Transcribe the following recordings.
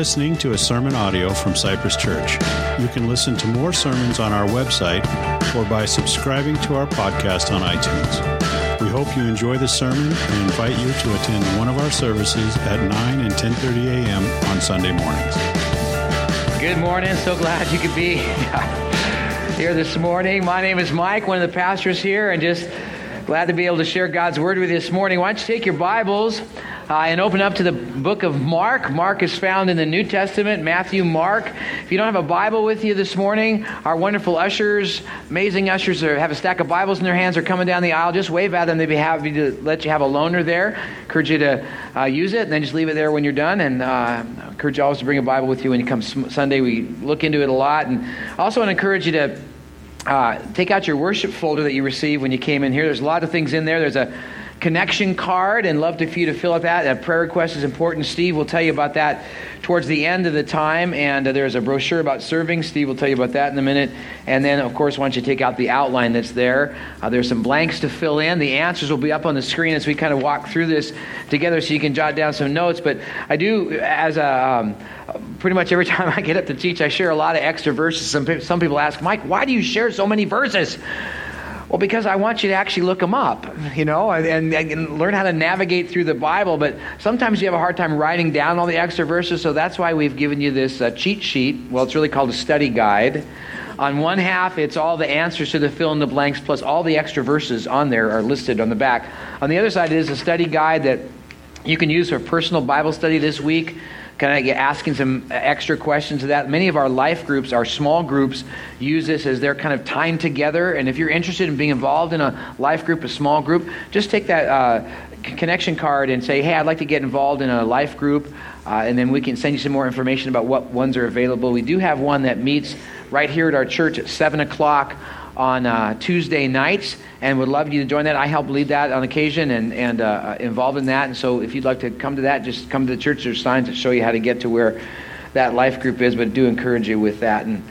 listening to a sermon audio from Cypress Church. You can listen to more sermons on our website or by subscribing to our podcast on iTunes. We hope you enjoy the sermon and invite you to attend one of our services at 9 and 10:30 a.m. on Sunday mornings. Good morning. So glad you could be here this morning. My name is Mike, one of the pastors here, and just glad to be able to share God's word with you this morning. Why don't you take your Bibles uh, and open up to the book of Mark. Mark is found in the New Testament, Matthew, Mark. If you don't have a Bible with you this morning, our wonderful ushers, amazing ushers, are, have a stack of Bibles in their hands, are coming down the aisle. Just wave at them. They'd be happy to let you have a loaner there. Encourage you to uh, use it, and then just leave it there when you're done. And uh, encourage you always to bring a Bible with you when you come Sunday. We look into it a lot. And I also want to encourage you to uh, take out your worship folder that you received when you came in here. There's a lot of things in there. There's a connection card and love to, for you to fill out that. A prayer request is important. Steve will tell you about that towards the end of the time. And uh, there's a brochure about serving. Steve will tell you about that in a minute. And then, of course, once you take out the outline that's there, uh, there's some blanks to fill in. The answers will be up on the screen as we kind of walk through this together so you can jot down some notes. But I do, as a. Um, pretty much every time I get up to teach, I share a lot of extra verses. Some, some people ask, Mike, why do you share so many verses? Well, because I want you to actually look them up, you know, and, and, learn how to navigate through the Bible. But sometimes you have a hard time writing down all the extra verses, so that's why we've given you this uh, cheat sheet. Well, it's really called a study guide. On one half, it's all the answers to the fill in the blanks, plus all the extra verses on there are listed on the back. On the other side, it is a study guide that you can use for personal Bible study this week kind of asking some extra questions to that. Many of our life groups, our small groups, use this as their kind of time together. And if you're interested in being involved in a life group, a small group, just take that uh, connection card and say, hey, I'd like to get involved in a life group. Uh, and then we can send you some more information about what ones are available. We do have one that meets right here at our church at 7 o'clock on uh, Tuesday nights and would love you to join that. I help lead that on occasion and, and uh, involved in that. And so if you'd like to come to that, just come to the church. There's signs that show you how to get to where that life group is, but do encourage you with that. And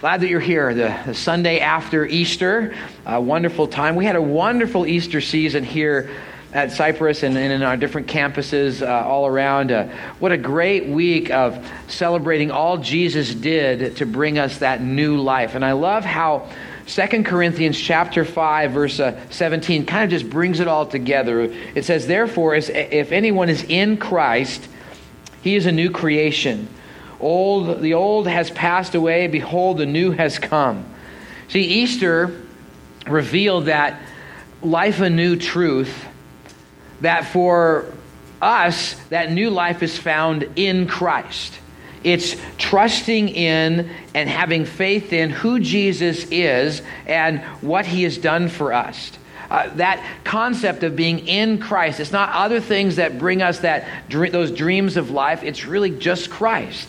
glad that you're here. The, the Sunday after Easter, a wonderful time. We had a wonderful Easter season here at Cypress and, and in our different campuses uh, all around. Uh, what a great week of celebrating all Jesus did to bring us that new life. And I love how Second Corinthians chapter 5 verse uh, 17 kind of just brings it all together. It says therefore if anyone is in Christ he is a new creation. Old the old has passed away behold the new has come. See Easter revealed that life a new truth that for us that new life is found in Christ. It's trusting in and having faith in who Jesus is and what he has done for us. Uh, that concept of being in Christ, it's not other things that bring us that those dreams of life, it's really just Christ.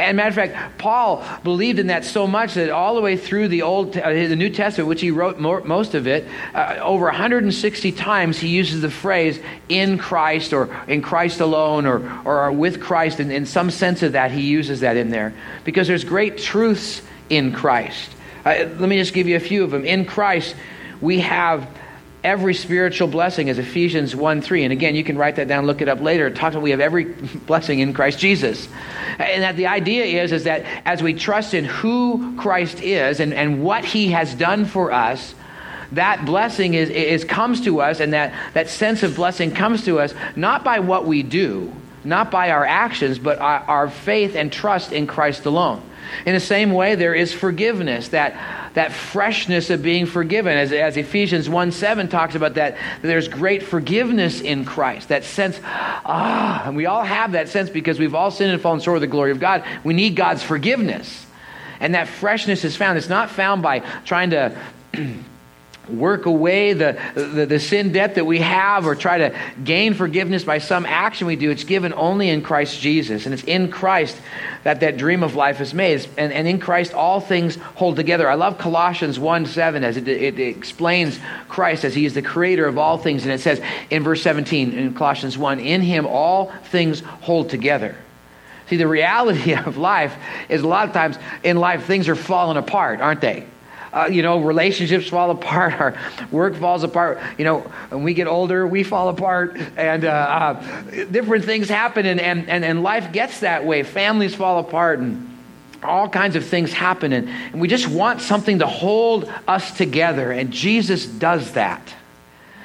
And matter of fact, Paul believed in that so much that all the way through the Old, uh, the New Testament, which he wrote more, most of it, uh, over 160 times he uses the phrase "in Christ" or "in Christ alone" or or "with Christ." And in some sense of that, he uses that in there because there's great truths in Christ. Uh, let me just give you a few of them. In Christ, we have every spiritual blessing is Ephesians 1 3. And again, you can write that down, look it up later. It talks about we have every blessing in Christ Jesus. And that the idea is, is that as we trust in who Christ is and, and what he has done for us, that blessing is, is comes to us, and that, that sense of blessing comes to us not by what we do, not by our actions, but our, our faith and trust in Christ alone. In the same way, there is forgiveness, that that freshness of being forgiven. As, as Ephesians 1 7 talks about that, that, there's great forgiveness in Christ. That sense, ah, and we all have that sense because we've all sinned and fallen short of the glory of God. We need God's forgiveness. And that freshness is found. It's not found by trying to. work away the, the, the, sin debt that we have or try to gain forgiveness by some action we do. It's given only in Christ Jesus. And it's in Christ that that dream of life is made. And, and in Christ, all things hold together. I love Colossians 1 7 as it, it, explains Christ as he is the creator of all things. And it says in verse 17 in Colossians 1 In him all things hold together. See, the reality of life is a lot of times in life things are falling apart, aren't they? Uh, you know, relationships fall apart, our work falls apart. You know, when we get older, we fall apart, and uh, uh, different things happen, and, and, and, and life gets that way. Families fall apart, and all kinds of things happen, and, and we just want something to hold us together, and Jesus does that.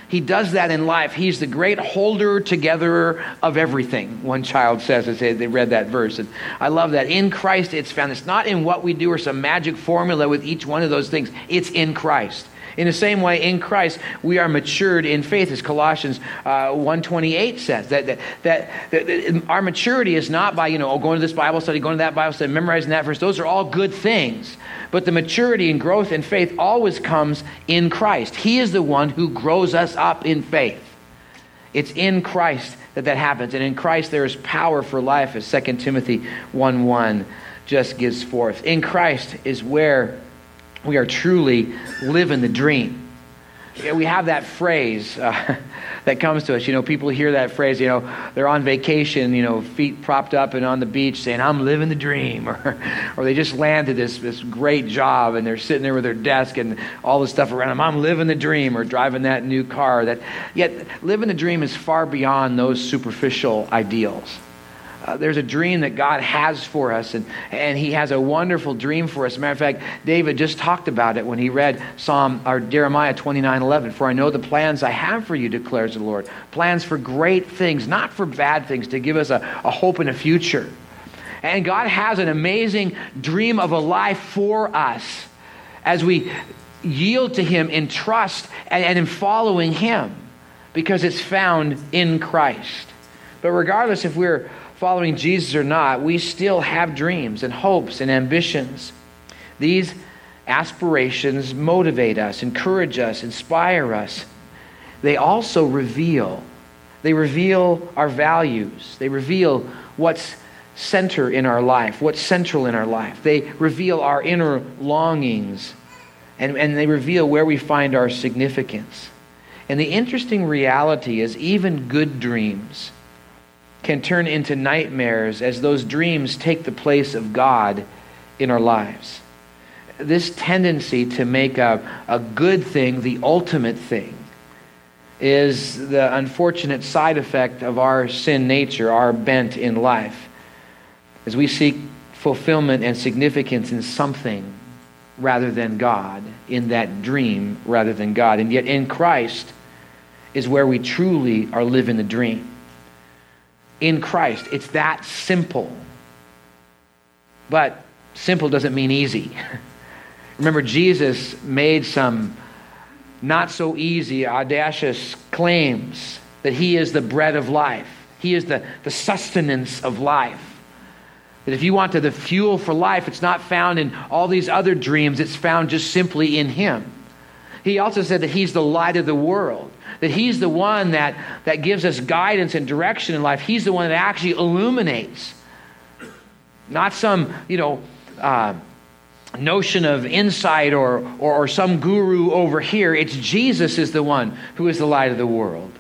He does that in life. He's the great holder together of everything, one child says as they read that verse. And I love that. In Christ, it's found. It's not in what we do or some magic formula with each one of those things, it's in Christ. In the same way, in Christ, we are matured in faith, as Colossians uh, 1.28 says. That, that, that, that, our maturity is not by, you know, oh, going to this Bible study, going to that Bible study, memorizing that verse. Those are all good things. But the maturity and growth in faith always comes in Christ. He is the one who grows us up in faith. It's in Christ that that happens. And in Christ, there is power for life, as 2 Timothy 1 1 just gives forth. In Christ is where we are truly living the dream. We have that phrase uh, that comes to us. You know, people hear that phrase, you know, they're on vacation, you know, feet propped up and on the beach saying, I'm living the dream. Or, or they just landed this, this great job and they're sitting there with their desk and all the stuff around them. I'm living the dream or driving that new car. That, yet, living the dream is far beyond those superficial ideals. Uh, there's a dream that God has for us, and, and He has a wonderful dream for us. Matter of fact, David just talked about it when he read Psalm or Jeremiah 29 11. For I know the plans I have for you, declares the Lord. Plans for great things, not for bad things, to give us a, a hope and a future. And God has an amazing dream of a life for us as we yield to Him in trust and, and in following Him because it's found in Christ. But regardless if we're following Jesus or not, we still have dreams and hopes and ambitions. These aspirations motivate us, encourage us, inspire us. They also reveal. They reveal our values. They reveal what's center in our life, what's central in our life. They reveal our inner longings, and, and they reveal where we find our significance. And the interesting reality is, even good dreams can turn into nightmares as those dreams take the place of God in our lives. This tendency to make a, a good thing the ultimate thing is the unfortunate side effect of our sin nature, our bent in life. As we seek fulfillment and significance in something rather than God, in that dream rather than God. And yet in Christ is where we truly are living the dream in Christ. It's that simple. But simple doesn't mean easy. Remember, Jesus made some not so easy, audacious claims that he is the bread of life, he is the, the sustenance of life. That if you want to, the fuel for life, it's not found in all these other dreams, it's found just simply in him. He also said that he's the light of the world that He's the one that, that gives us guidance and direction in life. He's the one that actually illuminates. Not some, you know, uh, notion of insight or, or, or some guru over here. It's Jesus is the one who is the light of the world.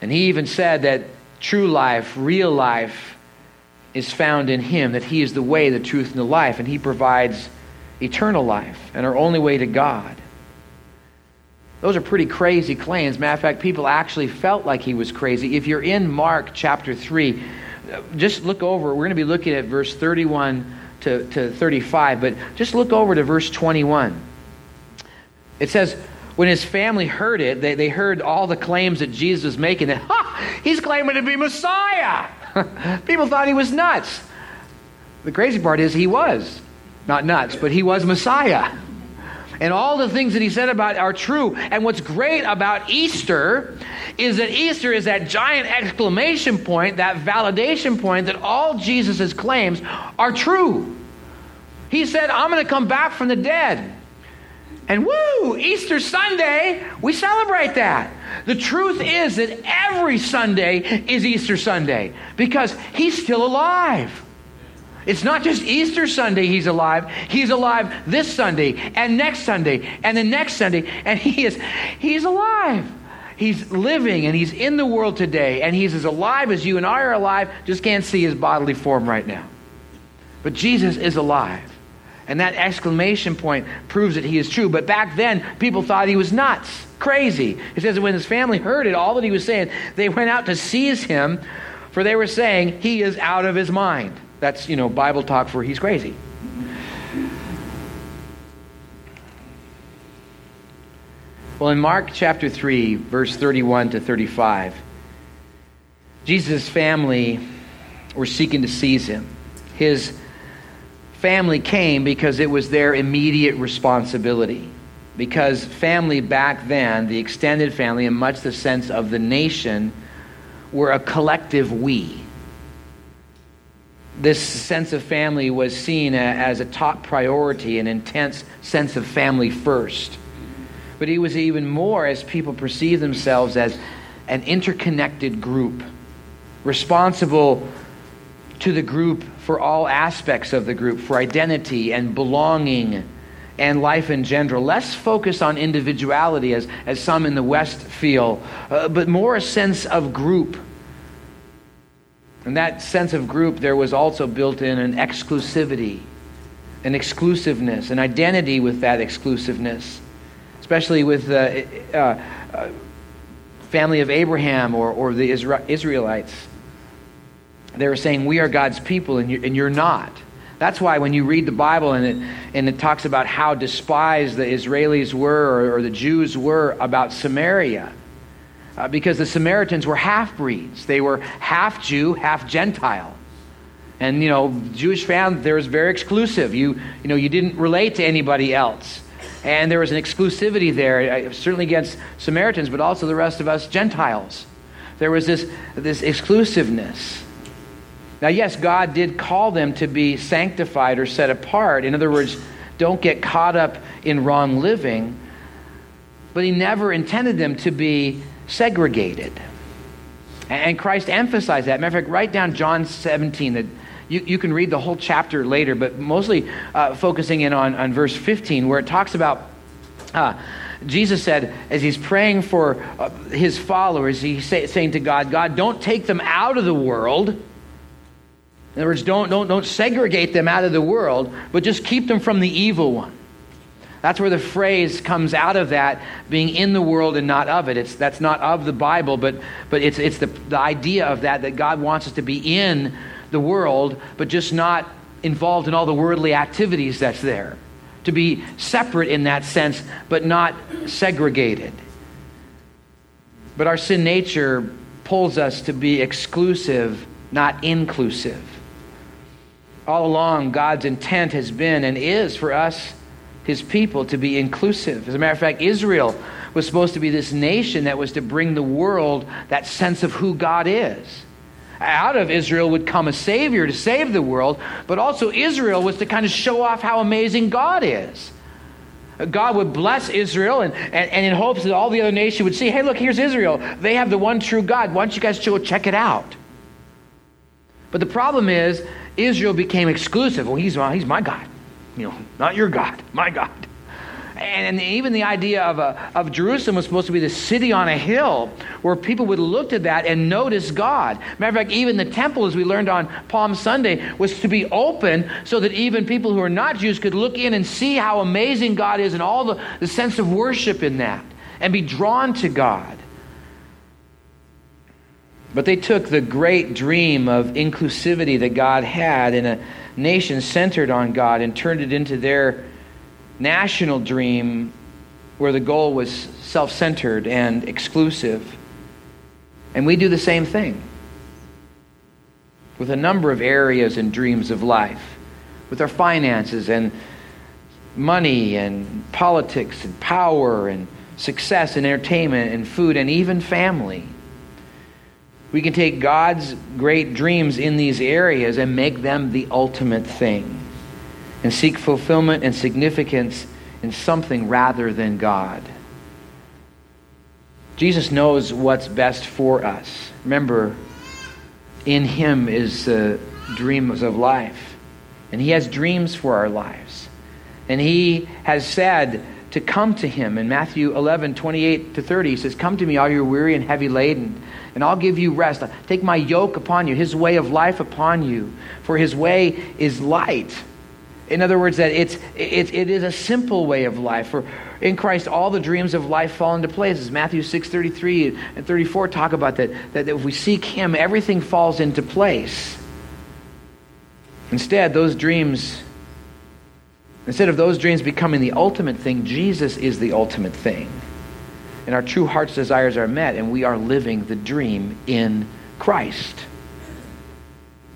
And he even said that true life, real life, is found in him, that he is the way, the truth, and the life, and he provides eternal life and our only way to God. Those are pretty crazy claims. Matter of fact, people actually felt like he was crazy. If you're in Mark chapter 3, uh, just look over. We're going to be looking at verse 31 to, to 35, but just look over to verse 21. It says, when his family heard it, they, they heard all the claims that Jesus was making, that, ha, he's claiming to be Messiah. People thought he was nuts. The crazy part is he was. Not nuts, but he was Messiah. And all the things that he said about are true. And what's great about Easter is that Easter is that giant exclamation point, that validation point that all Jesus' claims are true. He said, I'm going to come back from the dead. And woo, Easter Sunday, we celebrate that. The truth is that every Sunday is Easter Sunday because he's still alive. It's not just Easter Sunday he's alive. He's alive this Sunday and next Sunday and the next Sunday and he is he's alive. He's living and he's in the world today and he's as alive as you and I are alive, just can't see his bodily form right now. But Jesus is alive. And that exclamation point proves that he is true. But back then, people thought he was nuts, crazy. It says that when his family heard it, all that he was saying, they went out to seize him, for they were saying, he is out of his mind. That's, you know, Bible talk for he's crazy. Well, in Mark chapter 3, verse 31 to 35, Jesus' family were seeking to seize him. His family came because it was their immediate responsibility. Because family back then, the extended family, in much the sense of the nation, were a collective we. This sense of family was seen as a top priority, an intense sense of family first. But it was even more as people perceive themselves as an interconnected group, responsible to the group for all aspects of the group, for identity and belonging and life in general. Less focus on individuality, as, as some in the West feel, uh, but more a sense of group. And that sense of group, there was also built in an exclusivity, an exclusiveness, an identity with that exclusiveness, especially with the uh, uh, family of Abraham or, or the Israelites they were saying, We are God's people, and you're, and you're not. That's why when you read the Bible and it, and it talks about how despised the Israelis were or, or the Jews were about Samaria, uh, because the Samaritans were half breeds. They were half Jew, half Gentile. And, you know, Jewish family, there was very exclusive. You, you know, you didn't relate to anybody else. And there was an exclusivity there, uh, certainly against Samaritans, but also the rest of us Gentiles. There was this, this exclusiveness. Now, yes, God did call them to be sanctified or set apart. In other words, don't get caught up in wrong living. But He never intended them to be segregated. And Christ emphasized that. Matter of fact, write down John 17. That you, you can read the whole chapter later, but mostly uh, focusing in on, on verse 15, where it talks about. Uh, Jesus said, as he's praying for uh, his followers, he's say, saying to God, God, don't take them out of the world, in other words, don't, don't, don't segregate them out of the world, but just keep them from the evil one. That's where the phrase comes out of that, being in the world and not of it. It's, that's not of the Bible, but, but it's, it's the, the idea of that, that God wants us to be in the world, but just not involved in all the worldly activities that's there. To be separate in that sense, but not segregated. But our sin nature pulls us to be exclusive, not inclusive all along, God's intent has been and is for us, his people, to be inclusive. As a matter of fact, Israel was supposed to be this nation that was to bring the world that sense of who God is. Out of Israel would come a Savior to save the world, but also Israel was to kind of show off how amazing God is. God would bless Israel and, and, and in hopes that all the other nations would see, hey, look, here's Israel. They have the one true God. Why don't you guys go check it out? But the problem is, Israel became exclusive. Well, he's, well, he's my God. You know, not your God, my God. And, even the idea of, a, of Jerusalem was supposed to be the city on a hill where people would look to that and notice God. Matter of fact, even the temple, as we learned on Palm Sunday, was to be open so that even people who are not Jews could look in and see how amazing God is and all the, the sense of worship in that and be drawn to God. But they took the great dream of inclusivity that God had in a nation centered on God and turned it into their national dream where the goal was self centered and exclusive. And we do the same thing with a number of areas and dreams of life, with our finances and money and politics and power and success and entertainment and food and even family. We can take God's great dreams in these areas and make them the ultimate thing and seek fulfillment and significance in something rather than God. Jesus knows what's best for us. Remember, in Him is the dreams of life, and He has dreams for our lives. And He has said to come to Him in Matthew 11, 28 to 30. He says, Come to me, all you weary and heavy laden and I'll give you rest. Take my yoke upon you, his way of life upon you, for his way is light, In other words, that it's, it, it is a simple way of life. For in Christ, all the dreams of life fall into place. As Matthew 6, 33 and 34 talk about that, that if we seek Him, everything falls into place. Instead, those dreams, instead of those dreams becoming the ultimate thing, Jesus is the ultimate thing. And our true heart's desires are met, and we are living the dream in Christ.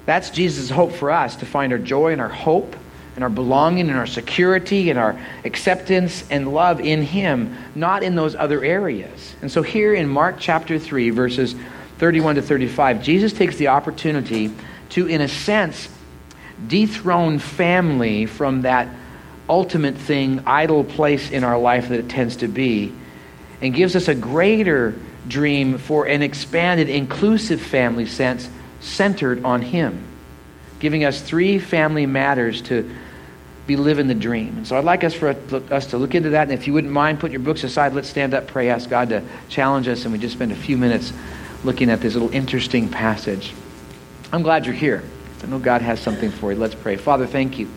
That's Jesus' hope for us to find our joy and our hope and our belonging and our security and our acceptance and love in Him, not in those other areas. And so, here in Mark chapter 3, verses 31 to 35, Jesus takes the opportunity to, in a sense, dethrone family from that ultimate thing, idol place in our life that it tends to be, and gives us a greater dream for an expanded, inclusive family sense centered on Him, giving us three family matters to be living the dream. And so I'd like us for us to look into that. And if you wouldn't mind, put your books aside. Let's stand up, pray, ask God to challenge us, and we just spend a few minutes looking at this little interesting passage. I'm glad you're here. I know God has something for you. Let's pray. Father, thank you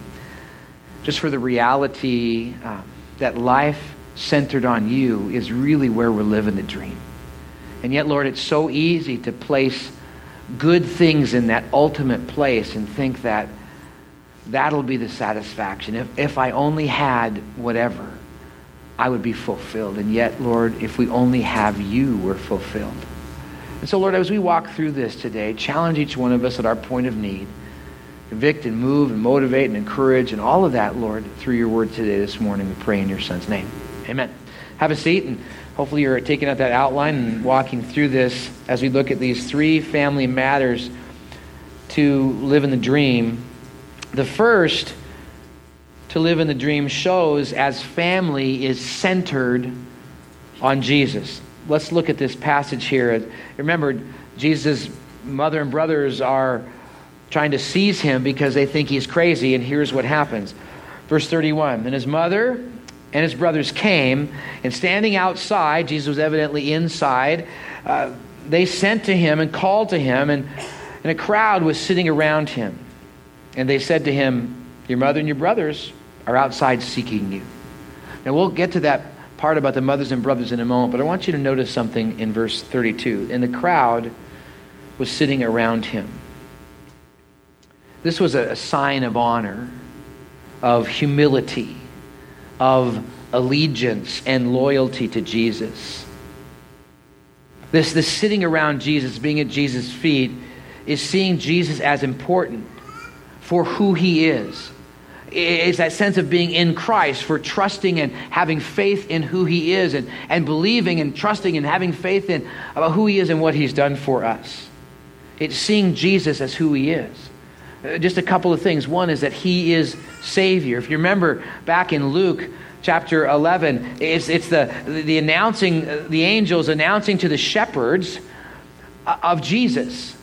just for the reality uh, that life centered on you is really where we're living the dream. And yet, Lord, it's so easy to place good things in that ultimate place and think that that'll be the satisfaction. If, if I only had whatever, I would be fulfilled. And yet, Lord, if we only have you, we're fulfilled. And so, Lord, as we walk through this today, challenge each one of us at our point of need. Convict and move and motivate and encourage and all of that, Lord, through your word today, this morning. We pray in your son's name. Amen. Have a seat, and hopefully you're taking out that outline and walking through this as we look at these three family matters to live in the dream. The first, to live in the dream, shows as family is centered on Jesus let's look at this passage here. Remember, Jesus' mother and brothers are trying to seize him because they think he's crazy, and here's what happens. Verse 31 And his mother and his brothers came, and standing outside, Jesus was evidently inside, uh, they sent to him and called to him, and, and a crowd was sitting around him. And they said to him, Your mother and your brothers are outside seeking you. Now, we'll get to that part about the mothers and brothers in a moment, but I want you to notice something in verse 32. And the crowd was sitting around him. This was a, sign of honor, of humility, of allegiance and loyalty to Jesus. This, this sitting around Jesus, being at Jesus' feet, is seeing Jesus as important for who he is is that sense of being in Christ, for trusting and having faith in who He is, and, and believing and trusting and having faith in about who He is and what He's done for us. It's seeing Jesus as who He is. Uh, just a couple of things. One is that He is Savior. If you remember back in Luke chapter 11, it's, it's the, the announcing, uh, the angels announcing to the shepherds uh, of Jesus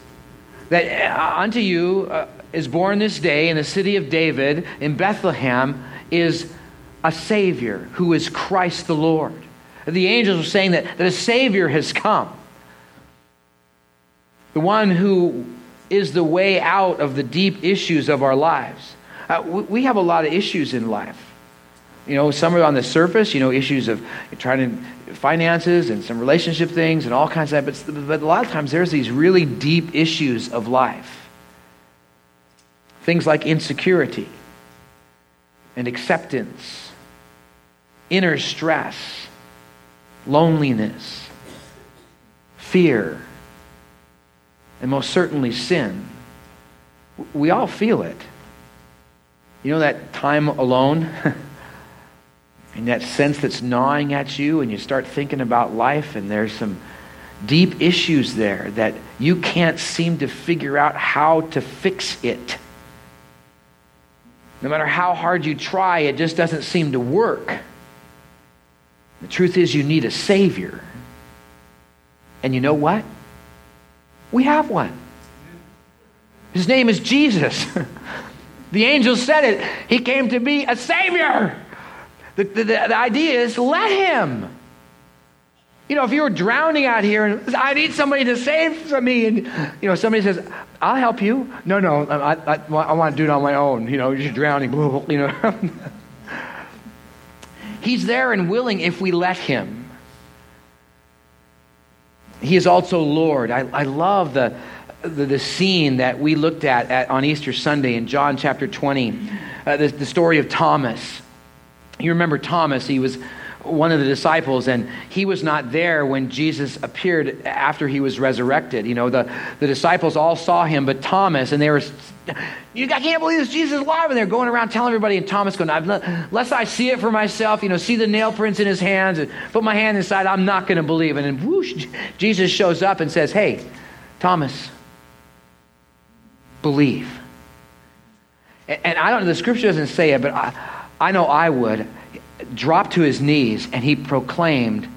that unto you, is born this day in the city of David in Bethlehem is a Savior who is Christ the Lord. The angels were saying that, that a Savior has come. The one who is the way out of the deep issues of our lives. Uh, we, we have a lot of issues in life. You know, some are on the surface, you know, issues of trying to finances and some relationship things and all kinds of that. But, but a lot of times there's these really deep issues of life Things like insecurity and acceptance, inner stress, loneliness, fear, and most certainly sin. We all feel it. You know that time alone? and that sense that's gnawing at you, and you start thinking about life, and there's some deep issues there that you can't seem to figure out how to fix it. No matter how hard you try, it just doesn't seem to work. The truth is, you need a Savior. And you know what? We have one. His name is Jesus. the angel said it. He came to be a Savior. The, the, the idea is let Him. You know, if you were drowning out here and I need somebody to save me, and you know, somebody says, "I'll help you." No, no, I, I, I want to do it on my own. You know, you're drowning. You know, He's there and willing if we let Him. He is also Lord. I, I love the, the, the scene that we looked at, at on Easter Sunday in John chapter 20, uh, the, the story of Thomas. You remember Thomas, he was one of the disciples, and he was not there when Jesus appeared after he was resurrected. You know, the, the disciples all saw him, but Thomas, and they were, you, I can't believe this Jesus is alive. And they're going around telling everybody, and Thomas going, unless I see it for myself, you know, see the nail prints in his hands, and put my hand inside, I'm not going to believe. And then whoosh, Jesus shows up and says, Hey, Thomas, believe. And, and I don't know, the scripture doesn't say it, but I, I know I would dropped to his knees and he proclaimed,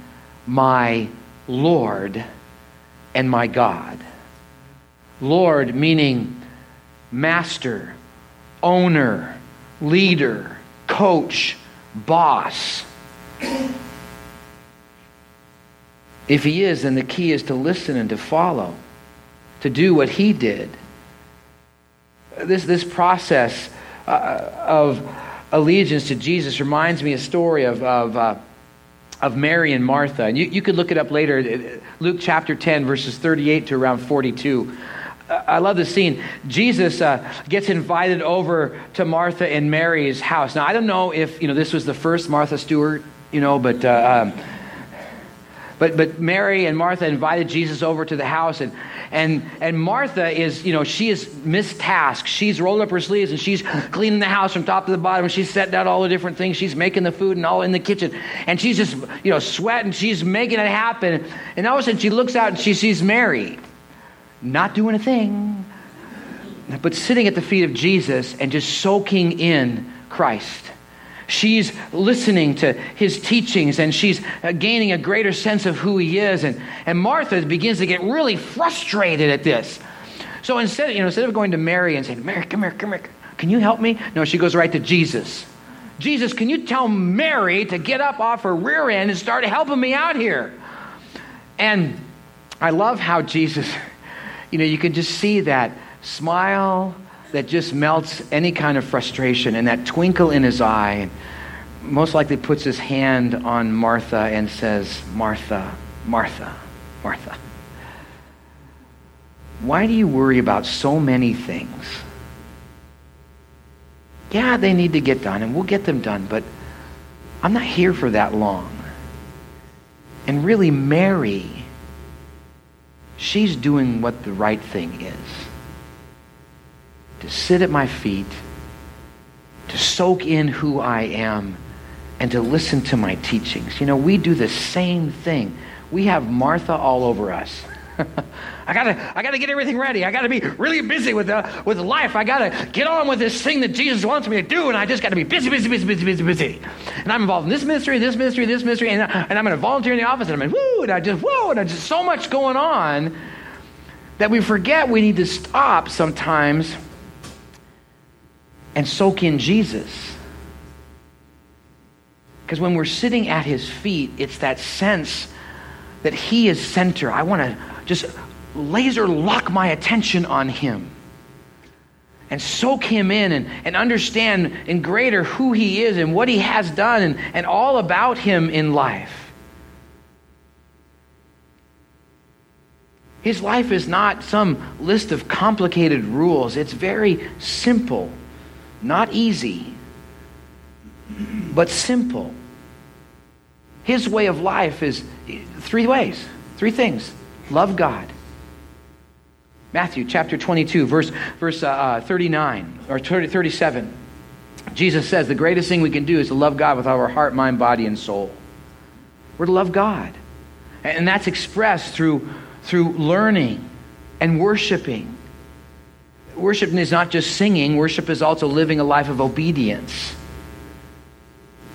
My Lord and my God. Lord meaning master, owner, leader, coach, boss. If he is, then the key is to listen and to follow, to do what he did. This, this process uh, of allegiance to Jesus reminds me a story of, of, uh, of Mary and Martha. And you, you could look it up later, Luke chapter 10, verses 38 to around 42. I love the scene. Jesus uh, gets invited over to Martha and Mary's house. Now, I don't know if you know this was the first Martha Stewart, you know, but uh, um, but but Mary and Martha invited Jesus over to the house, and and, and Martha is, you know, she is mistasked. She's rolled up her sleeves and she's cleaning the house from top to the bottom. She's setting out all the different things. She's making the food and all in the kitchen. And she's just, you know, sweating. She's making it happen. And all of a sudden she looks out and she sees Mary not doing a thing, but sitting at the feet of Jesus and just soaking in Christ. She's listening to his teachings and she's uh, gaining a greater sense of who he is. And, and Martha begins to get really frustrated at this. So instead, you know, instead of going to Mary and saying, Mary, come here, come here, can you help me? No, she goes right to Jesus. Jesus, can you tell Mary to get up off her rear end and start helping me out here? And I love how Jesus, you know, you can just see that smile that just melts any kind of frustration and that twinkle in his eye. Most likely puts his hand on Martha and says, Martha, Martha, Martha. Why do you worry about so many things? Yeah, they need to get done, and we'll get them done, but I'm not here for that long. And really, Mary, she's doing what the right thing is to sit at my feet, to soak in who I am, and to listen to my teachings. You know, we do the same thing. We have Martha all over us. I gotta, I gotta get everything ready. I gotta be really busy with, uh, with life. I gotta get on with this thing that Jesus wants me to do, and I just gotta be busy, busy, busy, busy, busy, busy. And I'm involved in this ministry, this ministry, this ministry, and, and I'm gonna volunteer in the office, and I'm in, woo, and I just, whoa, and I just so much going on that we forget we need to stop sometimes and soak in Jesus. Because when we're sitting at his feet, it's that sense that he is center. I want to just laser lock my attention on him and soak him in and, and understand in greater who he is and what he has done and, and all about him in life. His life is not some list of complicated rules, it's very simple. Not easy, but simple. His way of life is three ways, three things. Love God. Matthew chapter 22, verse, verse uh, uh 39 or 30, 37. Jesus says the greatest thing we can do is to love God with our heart, mind, body, and soul. We're to love God. And that's expressed through, through learning and worshiping Worship is not just singing, worship is also living a life of obedience.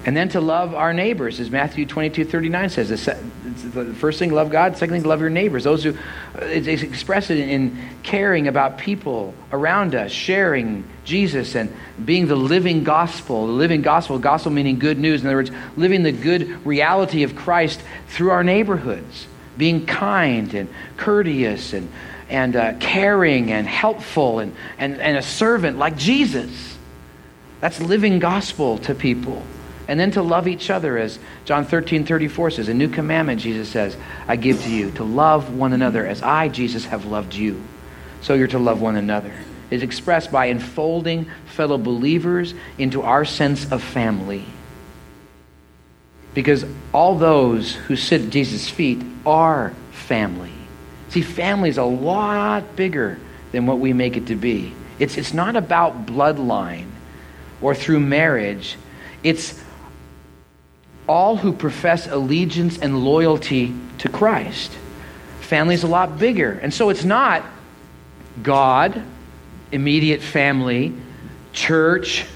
And then to love our neighbors, as Matthew 22, 39 says. The first thing, love God. Second thing, love your neighbors. Those who, uh, it's expressed in caring about people around us, sharing Jesus and being the living gospel. The living gospel, gospel meaning good news. In other words, living the good reality of Christ through our neighborhoods. Being kind and courteous and, and uh, caring and helpful and, and, and a servant like Jesus. That's living gospel to people. And then to love each other, as John 13, 34 says, a new commandment, Jesus says, I give to you, to love one another as I, Jesus, have loved you. So you're to love one another. It's expressed by enfolding fellow believers into our sense of family. Because all those who sit at Jesus' feet are family. See, family is a lot bigger than what we make it to be. It's, it's not about bloodline or through marriage. It's all who profess allegiance and loyalty to Christ. Family is a lot bigger. And so it's not God, immediate family, church.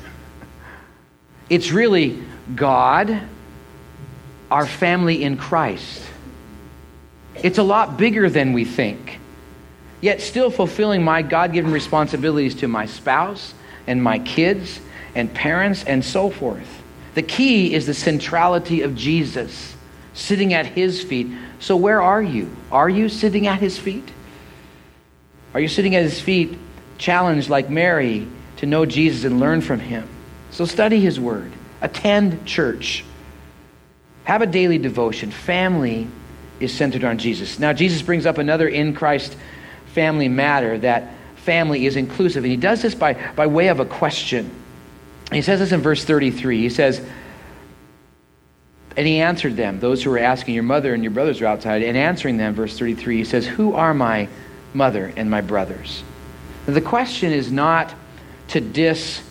It's really God, our family in Christ. It's a lot bigger than we think. Yet still fulfilling my God given responsibilities to my spouse and my kids and parents and so forth. The key is the centrality of Jesus, sitting at his feet. So, where are you? Are you sitting at his feet? Are you sitting at his feet, challenged like Mary to know Jesus and learn from him? So, study his word, attend church, have a daily devotion. Family is centered on Jesus. Now, Jesus brings up another in Christ family matter that family is inclusive, and he does this by, by way of a question. He says this in verse 33. He says, and he answered them, those who were asking, Your mother and your brothers are outside. And answering them, verse 33, he says, Who are my mother and my brothers? Now, the question is not to diss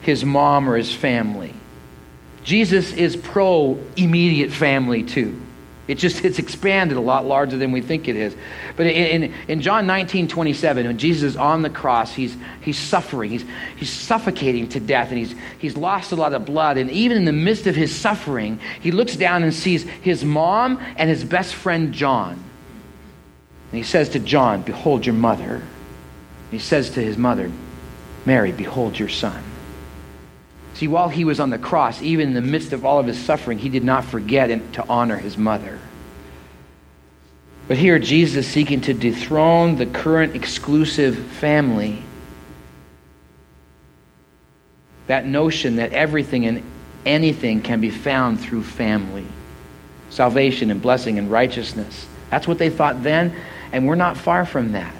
his mom or his family. Jesus is pro immediate family too. It just it's expanded a lot larger than we think it is. But in, in, John 19, 27, when Jesus is on the cross, he's, he's suffering. He's, he's suffocating to death, and he's, he's lost a lot of blood. And even in the midst of his suffering, he looks down and sees his mom and his best friend John. And he says to John, Behold your mother. He says to his mother, Mary, behold your son. See, while he was on the cross, even in the midst of all of his suffering, he did not forget to honor his mother. But here, Jesus is seeking to dethrone the current exclusive family. That notion that everything and anything can be found through family salvation and blessing and righteousness. That's what they thought then, and we're not far from that.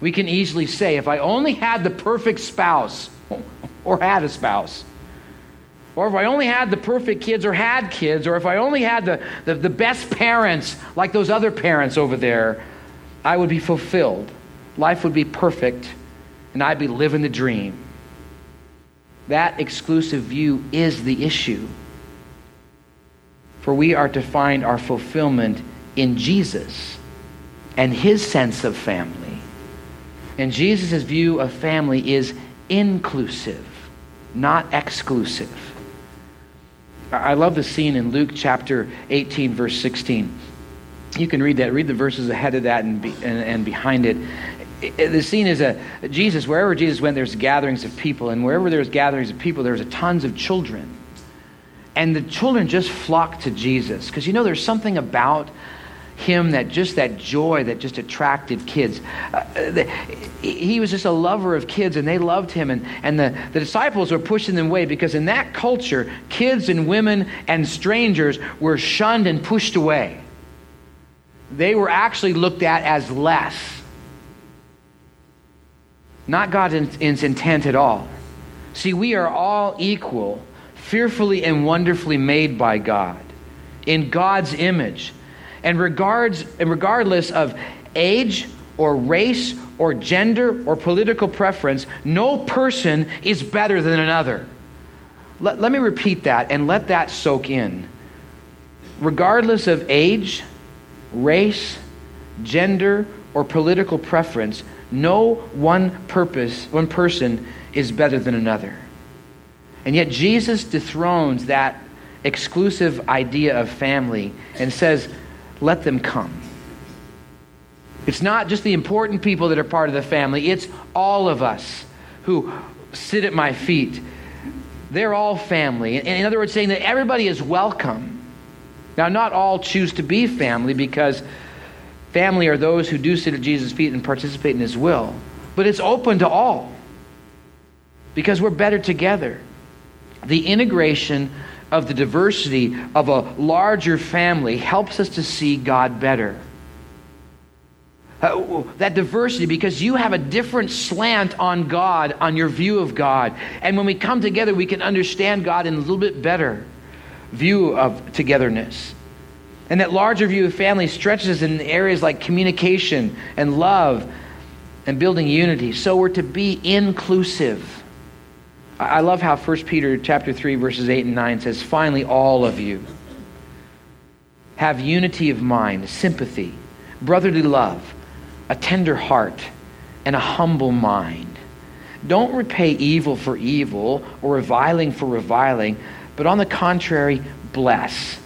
We can easily say, if I only had the perfect spouse, or had a spouse, or if I only had the perfect kids or had kids, or if I only had the, the, the, best parents like those other parents over there, I would be fulfilled. Life would be perfect, and I'd be living the dream. That exclusive view is the issue. For we are to find our fulfillment in Jesus and his sense of family. And Jesus' view of family is inclusive, not exclusive. I love the scene in Luke chapter 18, verse 16. You can read that. Read the verses ahead of that and, be, and, and behind it. The scene is a Jesus. Wherever Jesus went, there's gatherings of people, and wherever there's gatherings of people, there's tons of children, and the children just flock to Jesus because you know there's something about him that just that joy that just attracted kids. Uh, the, he was just a lover of kids and they loved him. And, and the, the disciples were pushing them away because in that culture, kids and women and strangers were shunned and pushed away. They were actually looked at as less. Not God's intent at all. See, we are all equal, fearfully and wonderfully made by God, in God's image and regards and regardless of age or race or gender or political preference, no person is better than another. Let, let me repeat that and let that soak in. Regardless of age, race, gender, or political preference, no one purpose, one person is better than another. And yet Jesus dethrones that exclusive idea of family and says, let them come. It's not just the important people that are part of the family, it's all of us who sit at my feet. They're all family. in other words, saying that everybody is welcome. Now, not all choose to be family because family are those who do sit at Jesus' feet and participate in his will. But it's open to all because we're better together. The integration of the diversity of a larger family helps us to see God better. Uh, that diversity because you have a different slant on God, on your view of God. And when we come together, we can understand God in a little bit better view of togetherness. And that larger view of family stretches in areas like communication and love and building unity. So we're to be inclusive. I love how 1 Peter chapter 3 verses 8 and 9 says, "Finally all of you have unity of mind, sympathy, brotherly love, a tender heart, and a humble mind. Don't repay evil for evil or reviling for reviling, but on the contrary, bless.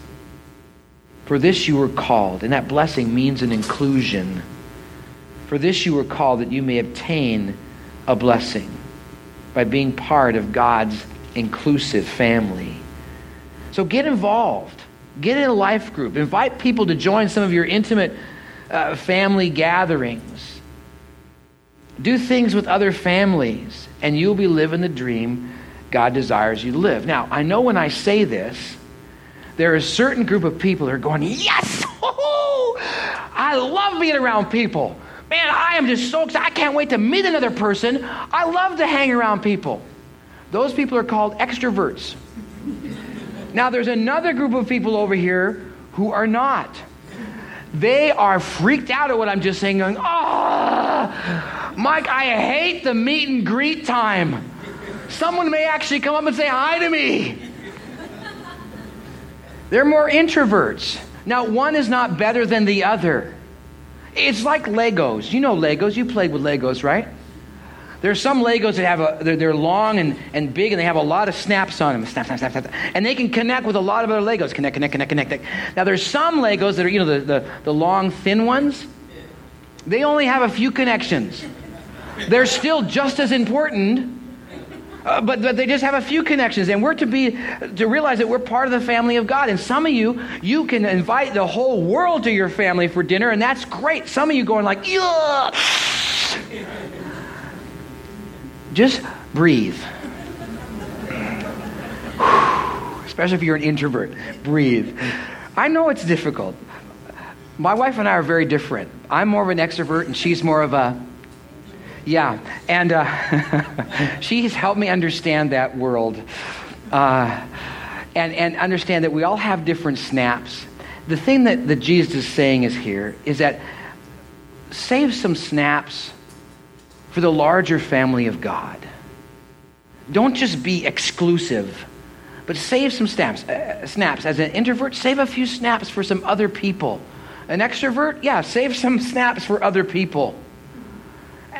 For this you were called, and that blessing means an inclusion. For this you were called that you may obtain a blessing by being part of God's inclusive family. So get involved. Get in a life group. Invite people to join some of your intimate uh, family gatherings. Do things with other families, and you'll be living the dream God desires you to live. Now, I know when I say this, there is a certain group of people that are going, Yes! I love being around people. Man, I am just so excited. I can't wait to meet another person. I love to hang around people. Those people are called extroverts. Now, there's another group of people over here who are not. They are freaked out at what I'm just saying, going, oh, Mike, I hate the meet and greet time. Someone may actually come up and say hi to me. They're more introverts. Now, one is not better than the other. It's like Legos. You know Legos. You played with Legos, right? There's some Legos that have a, they're, they're, long and, and big and they have a lot of snaps on them. Snap, snap, snap, snap. And they can connect with a lot of other Legos. Connect, connect, connect, connect. Now there's some Legos that are, you know, the, the, the long, thin ones. They only have a few connections. They're still just as important, uh, but, but they just have a few connections. And we're to be, to realize that we're part of the family of God. And some of you, you can invite the whole world to your family for dinner, and that's great. Some of you going like, yeah. Just breathe. Especially if you're an introvert, breathe. I know it's difficult. My wife and I are very different. I'm more of an extrovert, and she's more of a yeah, and uh, she's helped me understand that world uh, and, and understand that we all have different snaps. The thing that, that Jesus is saying is here is that save some snaps for the larger family of God. Don't just be exclusive, but save some snaps. Uh, snaps. As an introvert, save a few snaps for some other people. An extrovert, yeah, save some snaps for other people.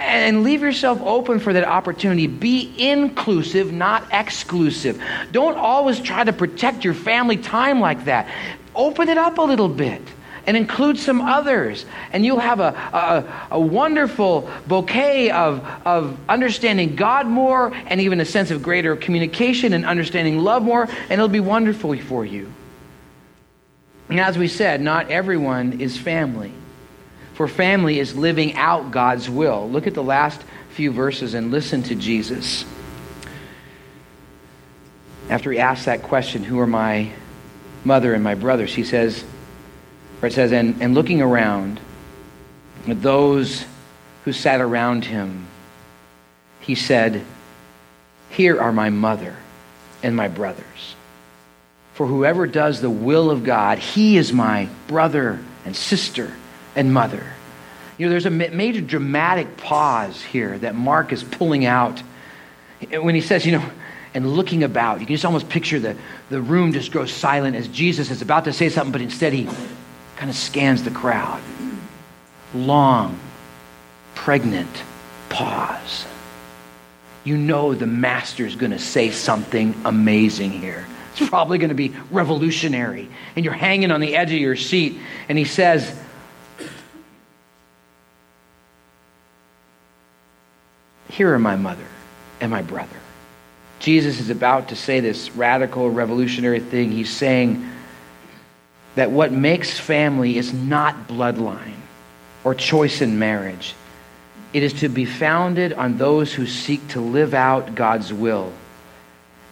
And leave yourself open for that opportunity. Be inclusive, not exclusive. Don't always try to protect your family time like that. Open it up a little bit and include some others. And you'll have a, a, a, wonderful bouquet of, of understanding God more and even a sense of greater communication and understanding love more, and it'll be wonderful for you. And as we said, not everyone is family. For family is living out God's will. Look at the last few verses and listen to Jesus. After he asks that question, Who are my mother and my brothers? He says, Or it says, and, and looking around at those who sat around him, he said, Here are my mother and my brothers. For whoever does the will of God, he is my brother and sister and mother. You know, there's a major dramatic pause here that Mark is pulling out when he says, you know, and looking about. You can just almost picture the, the room just grows silent as Jesus is about to say something, but instead he kind of scans the crowd. Long, pregnant pause. You know the master's going to say something amazing here, It's probably going to be revolutionary. And you're hanging on the edge of your seat. And he says, Here are my mother and my brother. Jesus is about to say this radical, revolutionary thing. He's saying that what makes family is not bloodline or choice in marriage. It is to be founded on those who seek to live out God's will.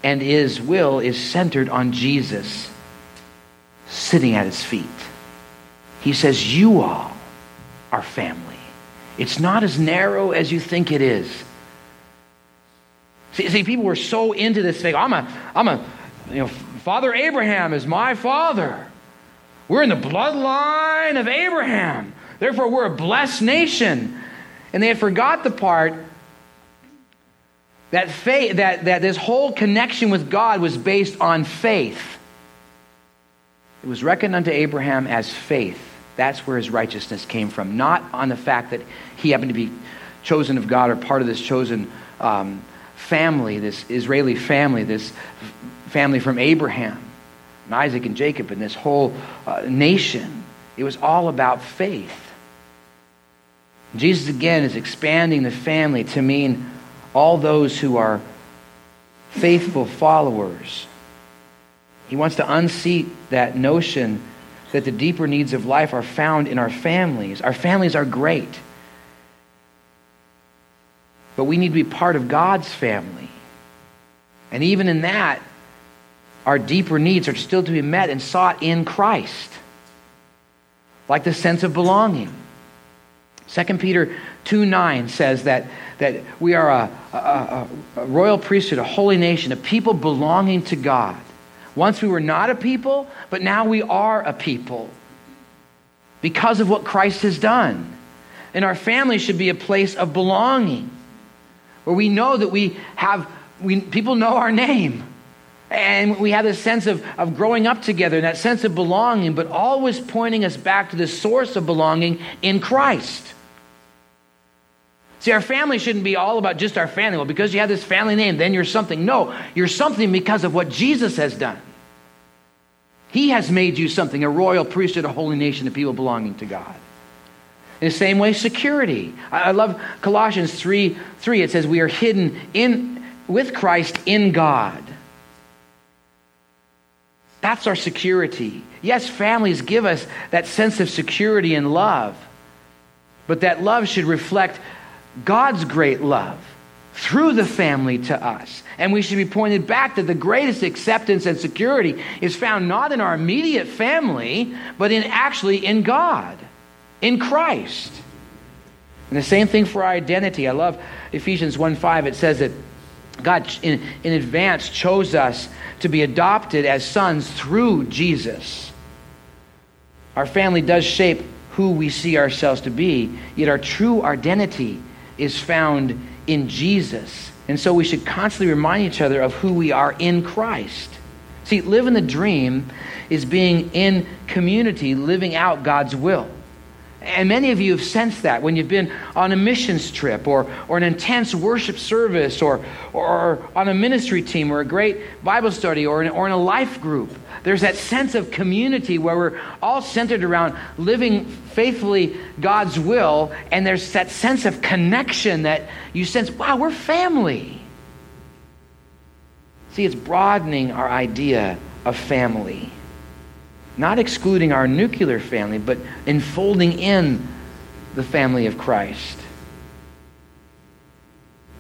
And his will is centered on Jesus sitting at his feet. He says, You all are family. It's not as narrow as you think it is. See, see, people were so into this thing. I'm a, I'm a, you know, Father Abraham is my father. We're in the bloodline of Abraham. Therefore, we're a blessed nation. And they had forgot the part that faith, that, that this whole connection with God was based on faith. It was reckoned unto Abraham as faith. That's where his righteousness came from, not on the fact that he happened to be chosen of God or part of this chosen um, family, this Israeli family, this family from Abraham and Isaac and Jacob and this whole uh, nation. It was all about faith. Jesus again is expanding the family to mean all those who are faithful followers. He wants to unseat that notion that the deeper needs of life are found in our families. Our families are great. But we need to be part of God's family. And even in that, our deeper needs are still to be met and sought in Christ, like the sense of belonging. 2 Peter 2 9 says that, that we are a, a, a, royal priesthood, a holy nation, a people belonging to God. Once we were not a people, but now we are a people because of what Christ has done. And our family should be a place of belonging where we know that we have, we, people know our name. And we have this sense of, of growing up together and that sense of belonging, but always pointing us back to the source of belonging in Christ. See, our family shouldn't be all about just our family. Well, because you have this family name, then you're something. No, you're something because of what Jesus has done. He has made you something a royal priesthood, a holy nation, a people belonging to God. In the same way, security. I, love Colossians 3 3. It says, We are hidden in, with Christ in God. That's our security. Yes, families give us that sense of security and love, but that love should reflect God's great love through the family to us. And we should be pointed back that the greatest acceptance and security is found not in our immediate family, but in actually in God in Christ. And the same thing for our identity. I love Ephesians 1 5. It says that God in, in advance chose us to be adopted as sons through Jesus. Our family does shape who we see ourselves to be, yet our true identity is found in Jesus. And so we should constantly remind each other of who we are in Christ. See, living the dream is being in community, living out God's will. And many of you have sensed that when you've been on a missions trip or, or an intense worship service or, or on a ministry team or a great Bible study or in, or in a life group. There's that sense of community where we're all centered around living faithfully God's will, and there's that sense of connection that you sense, wow, we're family. See, it's broadening our idea of family not excluding our nuclear family, but enfolding in the family of Christ.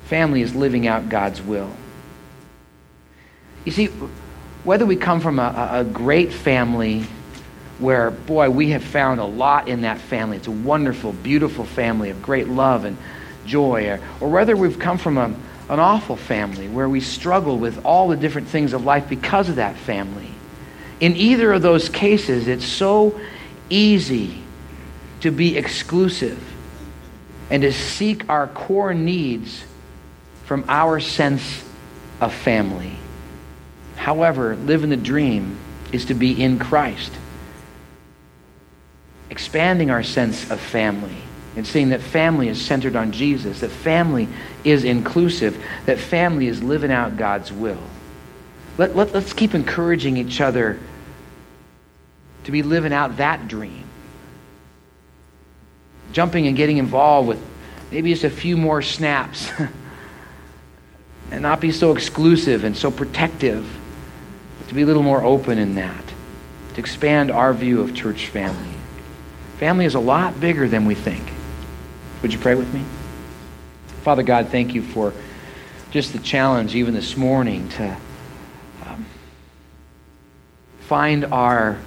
Family is living out God's will. You see, whether we come from a, a great family where, boy, we have found a lot in that family, it's a wonderful, beautiful family of great love and joy, or, or whether we've come from a, an awful family where we struggle with all the different things of life because of that family in either of those cases, it's so easy to be exclusive and to seek our core needs from our sense of family. However, living the dream is to be in Christ, expanding our sense of family and seeing that family is centered on Jesus, that family is inclusive, that family is living out God's will. Let, let, let's keep encouraging each other to be living out that dream. Jumping and getting involved with maybe just a few more snaps and not be so exclusive and so protective, to be a little more open in that, to expand our view of church family. Family is a lot bigger than we think. Would you pray with me? Father God, thank you for just the challenge, even this morning, to um, find our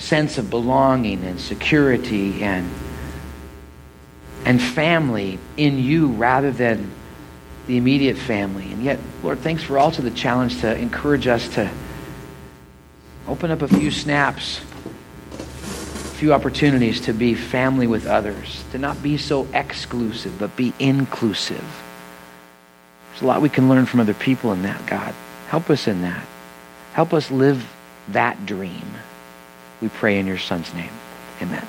sense of belonging and security and and family in you rather than the immediate family. And yet, Lord, thanks for also the challenge to encourage us to open up a few snaps, a few opportunities to be family with others, to not be so exclusive, but be inclusive. There's a lot we can learn from other people in that, God. Help us in that. Help us live that dream. We pray in your Son's name. Amen.